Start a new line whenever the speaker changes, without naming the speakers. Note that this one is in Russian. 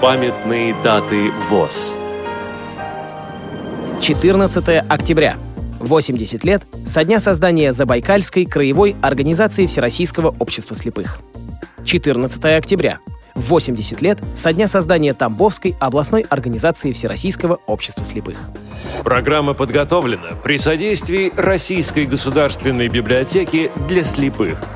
Памятные даты ВОЗ.
14 октября. 80 лет со дня создания Забайкальской краевой организации Всероссийского общества слепых. 14 октября. 80 лет со дня создания Тамбовской областной организации Всероссийского общества слепых.
Программа подготовлена при содействии Российской государственной библиотеки для слепых –